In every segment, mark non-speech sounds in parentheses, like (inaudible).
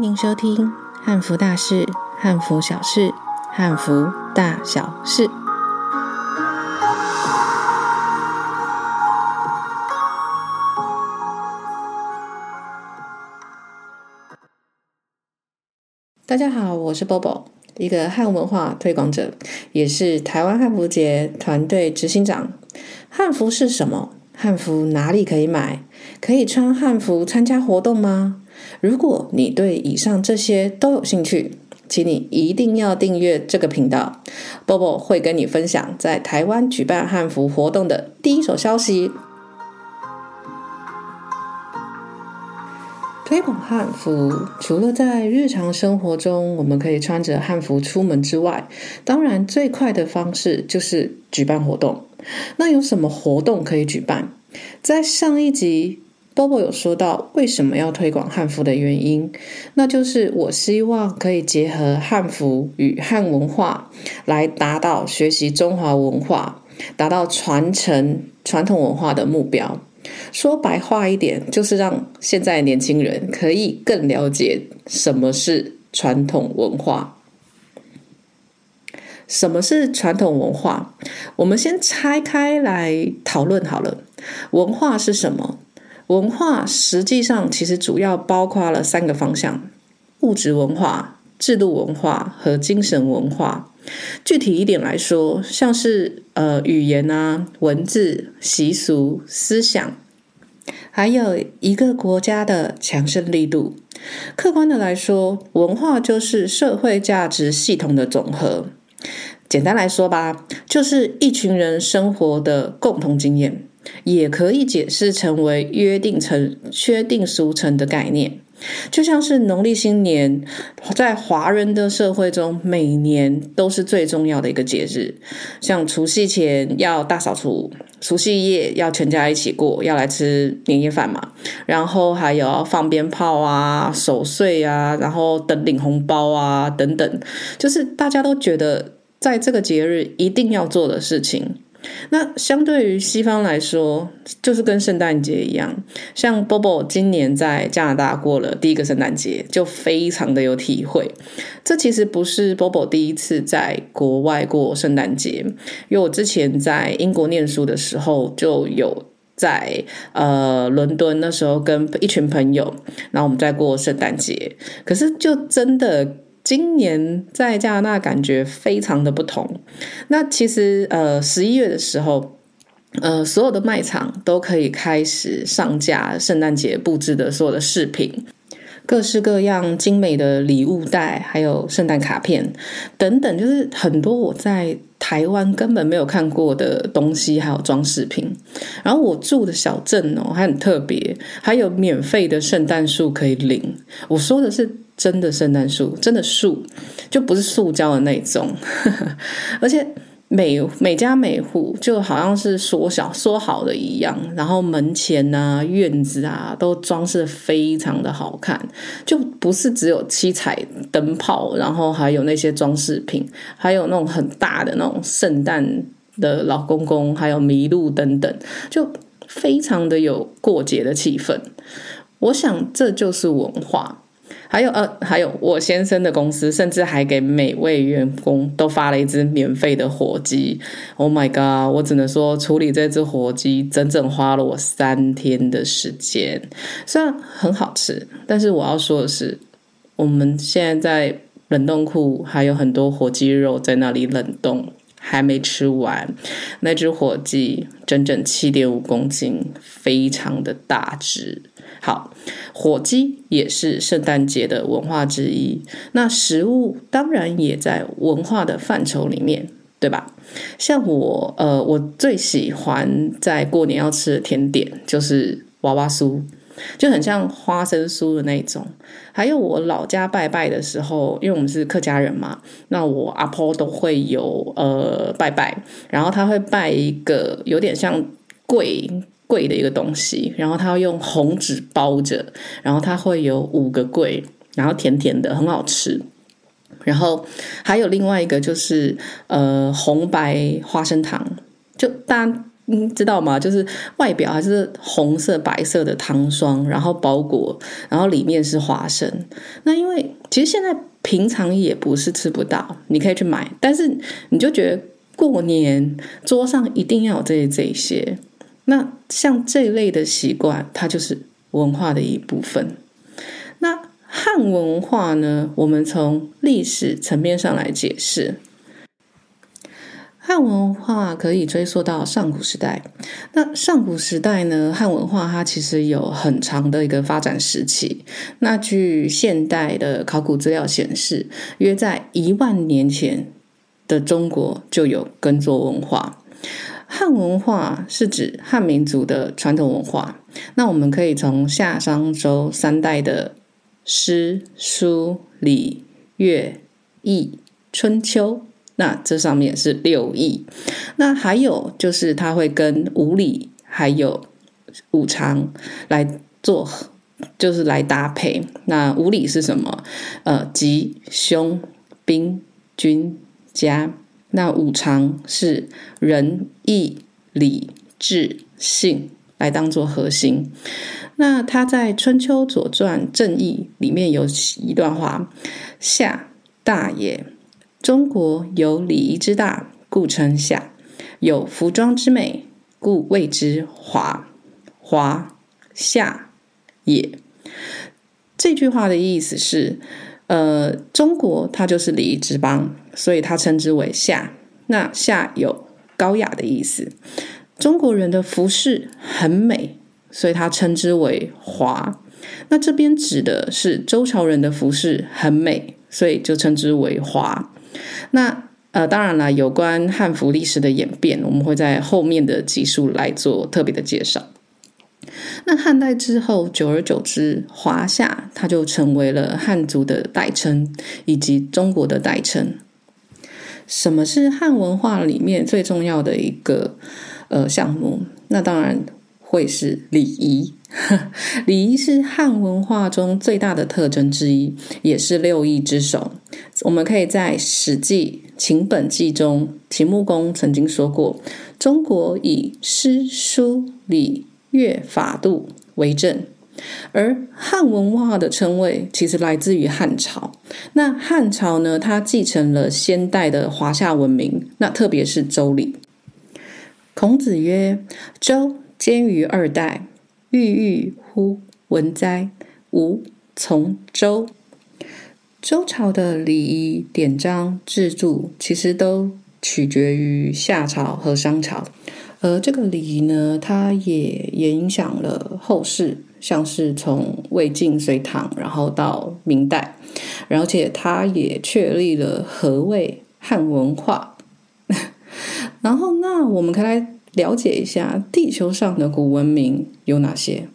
迎您收听《汉服大事、汉服小事、汉服大小事》。大家好，我是 Bobo，一个汉文化推广者，也是台湾汉服节团队执行长。汉服是什么？汉服哪里可以买？可以穿汉服参加活动吗？如果你对以上这些都有兴趣，请你一定要订阅这个频道。Bobo 会跟你分享在台湾举办汉服活动的第一手消息。推广汉服，除了在日常生活中我们可以穿着汉服出门之外，当然最快的方式就是举办活动。那有什么活动可以举办？在上一集，Bobo 有说到为什么要推广汉服的原因，那就是我希望可以结合汉服与汉文化，来达到学习中华文化、达到传承传统文化的目标。说白话一点，就是让现在年轻人可以更了解什么是传统文化。什么是传统文化？我们先拆开来讨论好了。文化是什么？文化实际上其实主要包括了三个方向：物质文化、制度文化和精神文化。具体一点来说，像是呃语言啊、文字、习俗、思想，还有一个国家的强盛力度。客观的来说，文化就是社会价值系统的总和。简单来说吧，就是一群人生活的共同经验，也可以解释成为约定成、约定俗成的概念。就像是农历新年，在华人的社会中，每年都是最重要的一个节日。像除夕前要大扫除，除夕夜要全家一起过，要来吃年夜饭嘛。然后还有要放鞭炮啊、守岁啊，然后等领红包啊等等，就是大家都觉得。在这个节日一定要做的事情，那相对于西方来说，就是跟圣诞节一样。像 Bobo 今年在加拿大过了第一个圣诞节，就非常的有体会。这其实不是 Bobo 第一次在国外过圣诞节，因为我之前在英国念书的时候，就有在呃伦敦，那时候跟一群朋友，然后我们在过圣诞节。可是就真的。今年在加拿大感觉非常的不同。那其实呃十一月的时候，呃所有的卖场都可以开始上架圣诞节布置的所有的饰品，各式各样精美的礼物袋，还有圣诞卡片等等，就是很多我在台湾根本没有看过的东西，还有装饰品。然后我住的小镇哦还很特别，还有免费的圣诞树可以领。我说的是。真的圣诞树，真的树，就不是塑胶的那种，(laughs) 而且每每家每户就好像是说小说好的一样，然后门前啊、院子啊都装饰非常的好看，就不是只有七彩灯泡，然后还有那些装饰品，还有那种很大的那种圣诞的老公公，还有麋鹿等等，就非常的有过节的气氛。我想这就是文化。还有呃，还有我先生的公司，甚至还给每位员工都发了一只免费的火鸡。Oh my god！我只能说，处理这只火鸡整整花了我三天的时间。虽然很好吃，但是我要说的是，我们现在在冷冻库还有很多火鸡肉在那里冷冻，还没吃完。那只火鸡整整七点五公斤，非常的大只。好，火鸡也是圣诞节的文化之一。那食物当然也在文化的范畴里面，对吧？像我，呃，我最喜欢在过年要吃的甜点就是娃娃酥，就很像花生酥的那种。还有我老家拜拜的时候，因为我们是客家人嘛，那我阿婆都会有呃拜拜，然后他会拜一个有点像桂。贵的一个东西，然后它要用红纸包着，然后它会有五个柜，然后甜甜的，很好吃。然后还有另外一个就是呃红白花生糖，就大家你知道吗？就是外表还是红色、白色的糖霜，然后包裹，然后里面是花生。那因为其实现在平常也不是吃不到，你可以去买，但是你就觉得过年桌上一定要有这这些。那像这类的习惯，它就是文化的一部分。那汉文化呢？我们从历史层面上来解释。汉文化可以追溯到上古时代。那上古时代呢，汉文化它其实有很长的一个发展时期。那据现代的考古资料显示，约在一万年前的中国就有耕作文化。汉文化是指汉民族的传统文化。那我们可以从夏商周三代的诗、书、礼、乐、易、春秋。那这上面是六艺，那还有就是它会跟五礼还有五常来做，就是来搭配。那五礼是什么？呃，吉、凶、兵、军、家。那五常是仁、义、礼、智、信来当做核心。那他在《春秋左传正义》里面有一段话：“夏，大也。”中国有礼仪之大，故称夏；有服装之美，故谓之华。华，夏也。这句话的意思是，呃，中国它就是礼仪之邦，所以它称之为夏。那夏有高雅的意思。中国人的服饰很美，所以它称之为华。那这边指的是周朝人的服饰很美，所以就称之为华。那呃，当然了，有关汉服历史的演变，我们会在后面的集数来做特别的介绍。那汉代之后，久而久之，华夏它就成为了汉族的代称，以及中国的代称。什么是汉文化里面最重要的一个呃项目？那当然会是礼仪。(laughs) 礼仪是汉文化中最大的特征之一，也是六艺之首。我们可以在《史记·秦本纪》中，秦穆公曾经说过：“中国以诗书礼乐法度为政。”而汉文化的称谓其实来自于汉朝。那汉朝呢，它继承了先代的华夏文明，那特别是周礼。孔子曰：“周兼于二代，郁郁乎文哉！吾从周。”周朝的礼仪典章制度，其实都取决于夏朝和商朝，而这个礼仪呢，它也也影响了后世，像是从魏晋隋唐，然后到明代，而且它也确立了何谓汉文化。(laughs) 然后，那我们可以来了解一下地球上的古文明有哪些？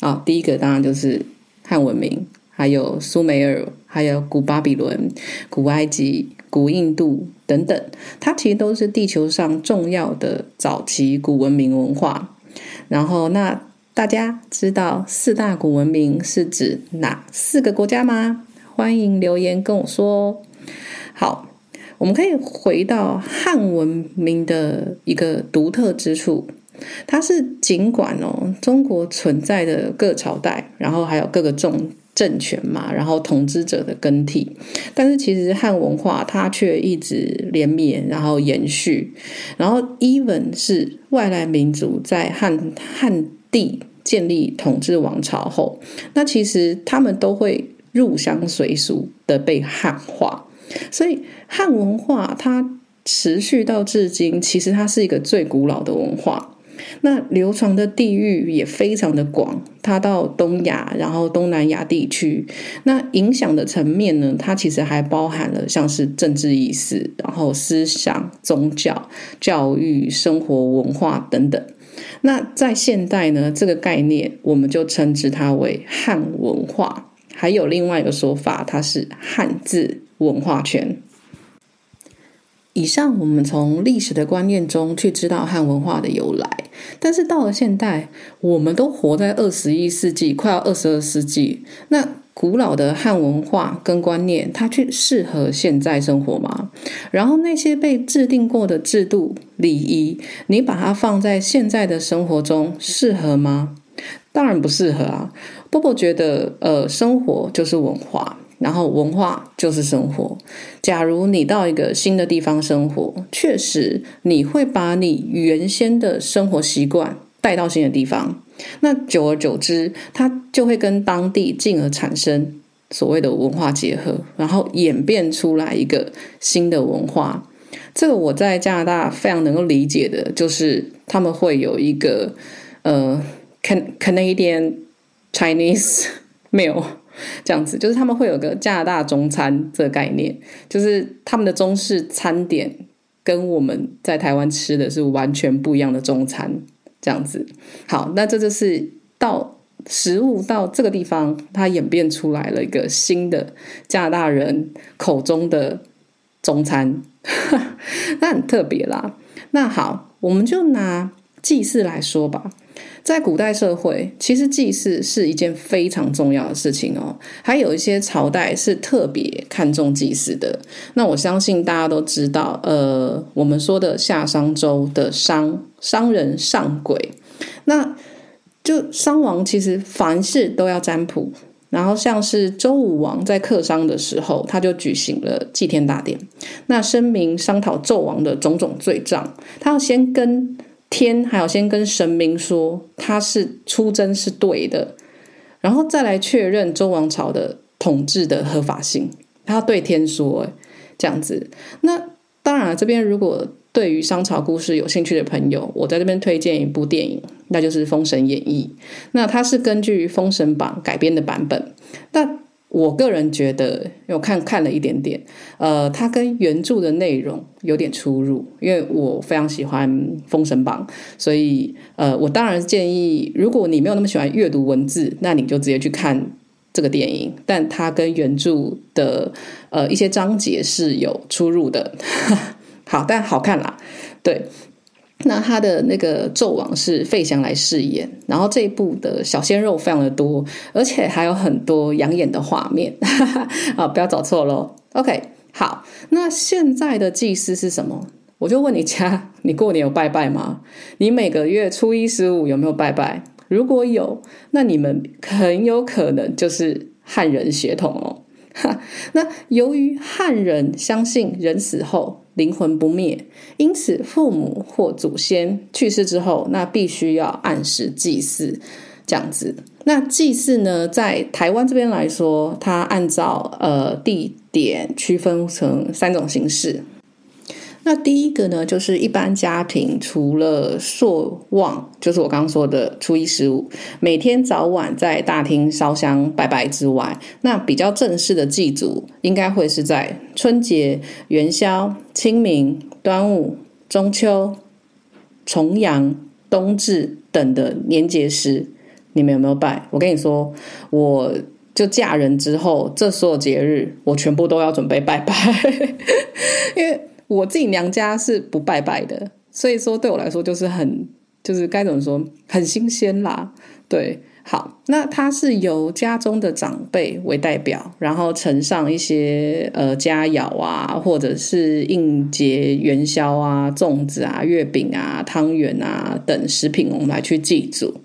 啊，第一个当然就是汉文明。还有苏美尔，还有古巴比伦、古埃及、古印度等等，它其实都是地球上重要的早期古文明文化。然后，那大家知道四大古文明是指哪四个国家吗？欢迎留言跟我说。好，我们可以回到汉文明的一个独特之处，它是尽管哦，中国存在的各朝代，然后还有各个种。政权嘛，然后统治者的更替，但是其实汉文化它却一直连绵，然后延续，然后 even 是外来民族在汉汉地建立统治王朝后，那其实他们都会入乡随俗的被汉化，所以汉文化它持续到至今，其实它是一个最古老的文化。那流传的地域也非常的广，它到东亚，然后东南亚地区。那影响的层面呢，它其实还包含了像是政治意识，然后思想、宗教、教育、生活文化等等。那在现代呢，这个概念我们就称之它为汉文化。还有另外一个说法，它是汉字文化圈。以上我们从历史的观念中去知道汉文化的由来，但是到了现代，我们都活在二十一世纪，快要二十二世纪，那古老的汉文化跟观念，它去适合现在生活吗？然后那些被制定过的制度礼仪，你把它放在现在的生活中适合吗？当然不适合啊。波波觉得，呃，生活就是文化，然后文化就是生活。假如你到一个新的地方生活，确实你会把你原先的生活习惯带到新的地方。那久而久之，它就会跟当地进而产生所谓的文化结合，然后演变出来一个新的文化。这个我在加拿大非常能够理解的，就是他们会有一个呃，Can Canadian Chinese (laughs) meal 这样子，就是他们会有个加拿大中餐这个概念，就是他们的中式餐点跟我们在台湾吃的是完全不一样的中餐。这样子，好，那这就是到食物到这个地方，它演变出来了一个新的加拿大人口中的中餐，(laughs) 那很特别啦。那好，我们就拿祭祀来说吧。在古代社会，其实祭祀是一件非常重要的事情哦。还有一些朝代是特别看重祭祀的。那我相信大家都知道，呃，我们说的夏商周的商商人上癸，那就商王其实凡事都要占卜。然后像是周武王在克商的时候，他就举行了祭天大典，那声明商讨纣王的种种罪状，他要先跟。天还要先跟神明说他是出征是对的，然后再来确认周王朝的统治的合法性。他要对天说，这样子。那当然了，这边如果对于商朝故事有兴趣的朋友，我在这边推荐一部电影，那就是《封神演义》。那它是根据《封神榜》改编的版本。那我个人觉得，我看看了一点点，呃，它跟原著的内容有点出入。因为我非常喜欢《封神榜》，所以呃，我当然建议，如果你没有那么喜欢阅读文字，那你就直接去看这个电影。但它跟原著的呃一些章节是有出入的。(laughs) 好，但好看啦，对。那他的那个纣王是费翔来饰演，然后这一部的小鲜肉非常的多，而且还有很多养眼的画面，(laughs) 啊，不要找错喽。OK，好，那现在的祭司是什么？我就问你家，你过年有拜拜吗？你每个月初一十五有没有拜拜？如果有，那你们很有可能就是汉人血统哦。(laughs) 那由于汉人相信人死后灵魂不灭，因此父母或祖先去世之后，那必须要按时祭祀，这样子。那祭祀呢，在台湾这边来说，它按照呃地点区分成三种形式。那第一个呢，就是一般家庭除了朔望，就是我刚刚说的初一十五，每天早晚在大厅烧香拜拜之外，那比较正式的祭祖，应该会是在春节、元宵、清明、端午、中秋、重阳、冬至等的年节时，你们有没有拜？我跟你说，我就嫁人之后，这所有节日我全部都要准备拜拜，(laughs) 因为。我自己娘家是不拜拜的，所以说对我来说就是很，就是该怎么说，很新鲜啦。对，好，那它是由家中的长辈为代表，然后呈上一些呃佳肴啊，或者是应节元宵啊、粽子啊、月饼啊、汤圆啊等食品，我们来去祭祖。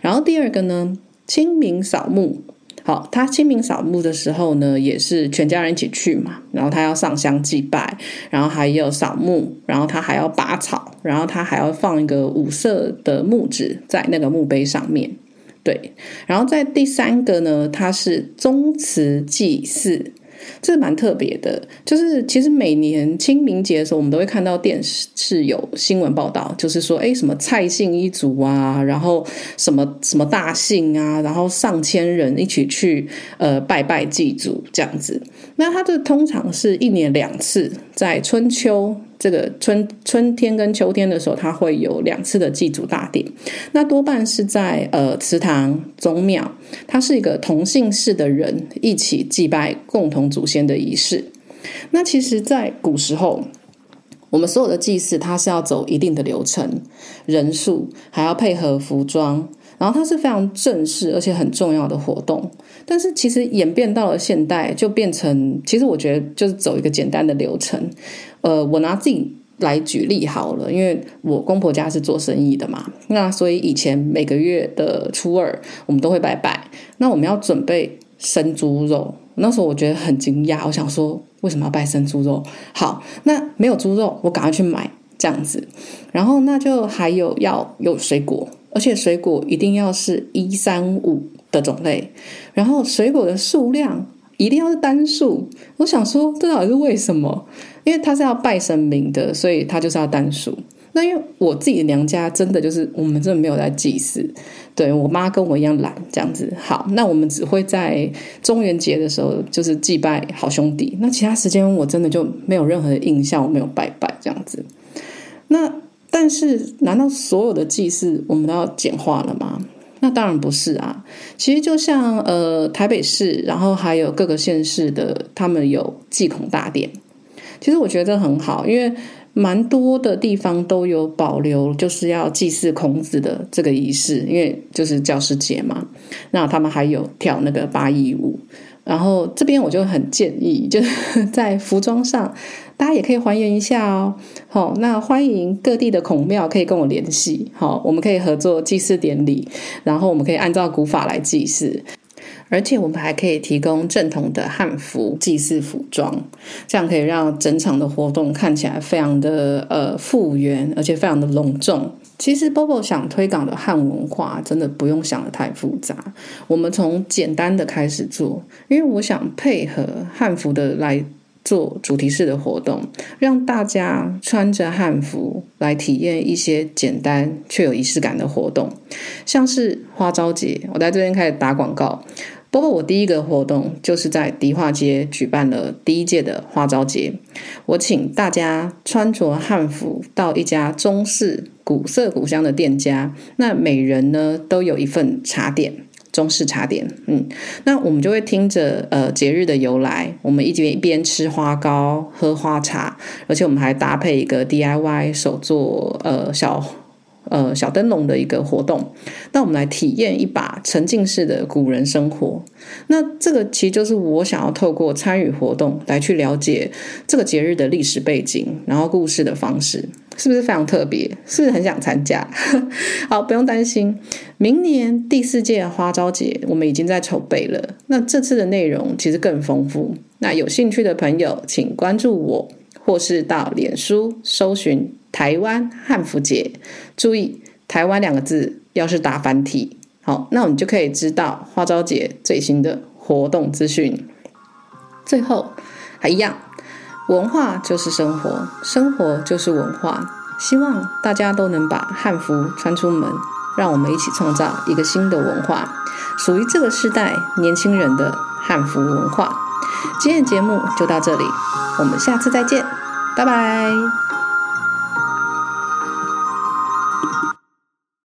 然后第二个呢，清明扫墓。好，他清明扫墓的时候呢，也是全家人一起去嘛。然后他要上香祭拜，然后还有扫墓，然后他还要拔草，然后他还要放一个五色的木纸在那个墓碑上面。对，然后在第三个呢，它是宗祠祭祀。这蛮特别的，就是其实每年清明节的时候，我们都会看到电视有新闻报道，就是说，哎，什么蔡姓一族啊，然后什么什么大姓啊，然后上千人一起去呃拜拜祭祖这样子。那它这通常是一年两次，在春秋。这个春春天跟秋天的时候，它会有两次的祭祖大典，那多半是在呃祠堂、宗庙，它是一个同姓氏的人一起祭拜共同祖先的仪式。那其实，在古时候，我们所有的祭祀，它是要走一定的流程，人数还要配合服装。然后它是非常正式而且很重要的活动。但是其实演变到了现代，就变成其实我觉得就是走一个简单的流程。呃，我拿自己来举例好了，因为我公婆家是做生意的嘛，那所以以前每个月的初二我们都会拜拜。那我们要准备生猪肉，那时候我觉得很惊讶，我想说为什么要拜生猪肉？好，那没有猪肉，我赶快去买这样子。然后那就还有要有水果，而且水果一定要是一三五的种类，然后水果的数量一定要是单数。我想说这到底是为什么？因为他是要拜神明的，所以他就是要单数。那因为我自己的娘家真的就是我们真的没有在祭祀，对，我妈跟我一样懒这样子。好，那我们只会在中元节的时候就是祭拜好兄弟。那其他时间我真的就没有任何的印象，我没有拜拜这样子。那但是难道所有的祭祀我们都要简化了吗？那当然不是啊。其实就像呃台北市，然后还有各个县市的，他们有祭孔大典。其实我觉得很好，因为蛮多的地方都有保留，就是要祭祀孔子的这个仪式，因为就是教师节嘛。那他们还有跳那个八佾舞，然后这边我就很建议，就是 (laughs) 在服装上，大家也可以还原一下哦。好，那欢迎各地的孔庙可以跟我联系，好，我们可以合作祭祀典礼，然后我们可以按照古法来祭祀。而且我们还可以提供正统的汉服祭祀服装，这样可以让整场的活动看起来非常的呃复原，而且非常的隆重。其实 Bobo 想推广的汉文化，真的不用想得太复杂，我们从简单的开始做，因为我想配合汉服的来做主题式的活动，让大家穿着汉服来体验一些简单却有仪式感的活动，像是花朝节，我在这边开始打广告。不过我第一个活动就是在迪化街举办了第一届的花朝节，我请大家穿着汉服到一家中式古色古香的店家，那每人呢都有一份茶点，中式茶点，嗯，那我们就会听着呃节日的由来，我们一边一边吃花糕、喝花茶，而且我们还搭配一个 DIY 手作呃小。呃，小灯笼的一个活动，那我们来体验一把沉浸式的古人生活。那这个其实就是我想要透过参与活动来去了解这个节日的历史背景，然后故事的方式，是不是非常特别？是不是很想参加？(laughs) 好，不用担心，明年第四届花朝节我们已经在筹备了。那这次的内容其实更丰富。那有兴趣的朋友，请关注我，或是到脸书搜寻。台湾汉服节，注意“台湾”两个字，要是打繁体，好，那我们就可以知道花朝节最新的活动资讯。最后还一样，文化就是生活，生活就是文化。希望大家都能把汉服穿出门，让我们一起创造一个新的文化，属于这个时代年轻人的汉服文化。今天的节目就到这里，我们下次再见，拜拜。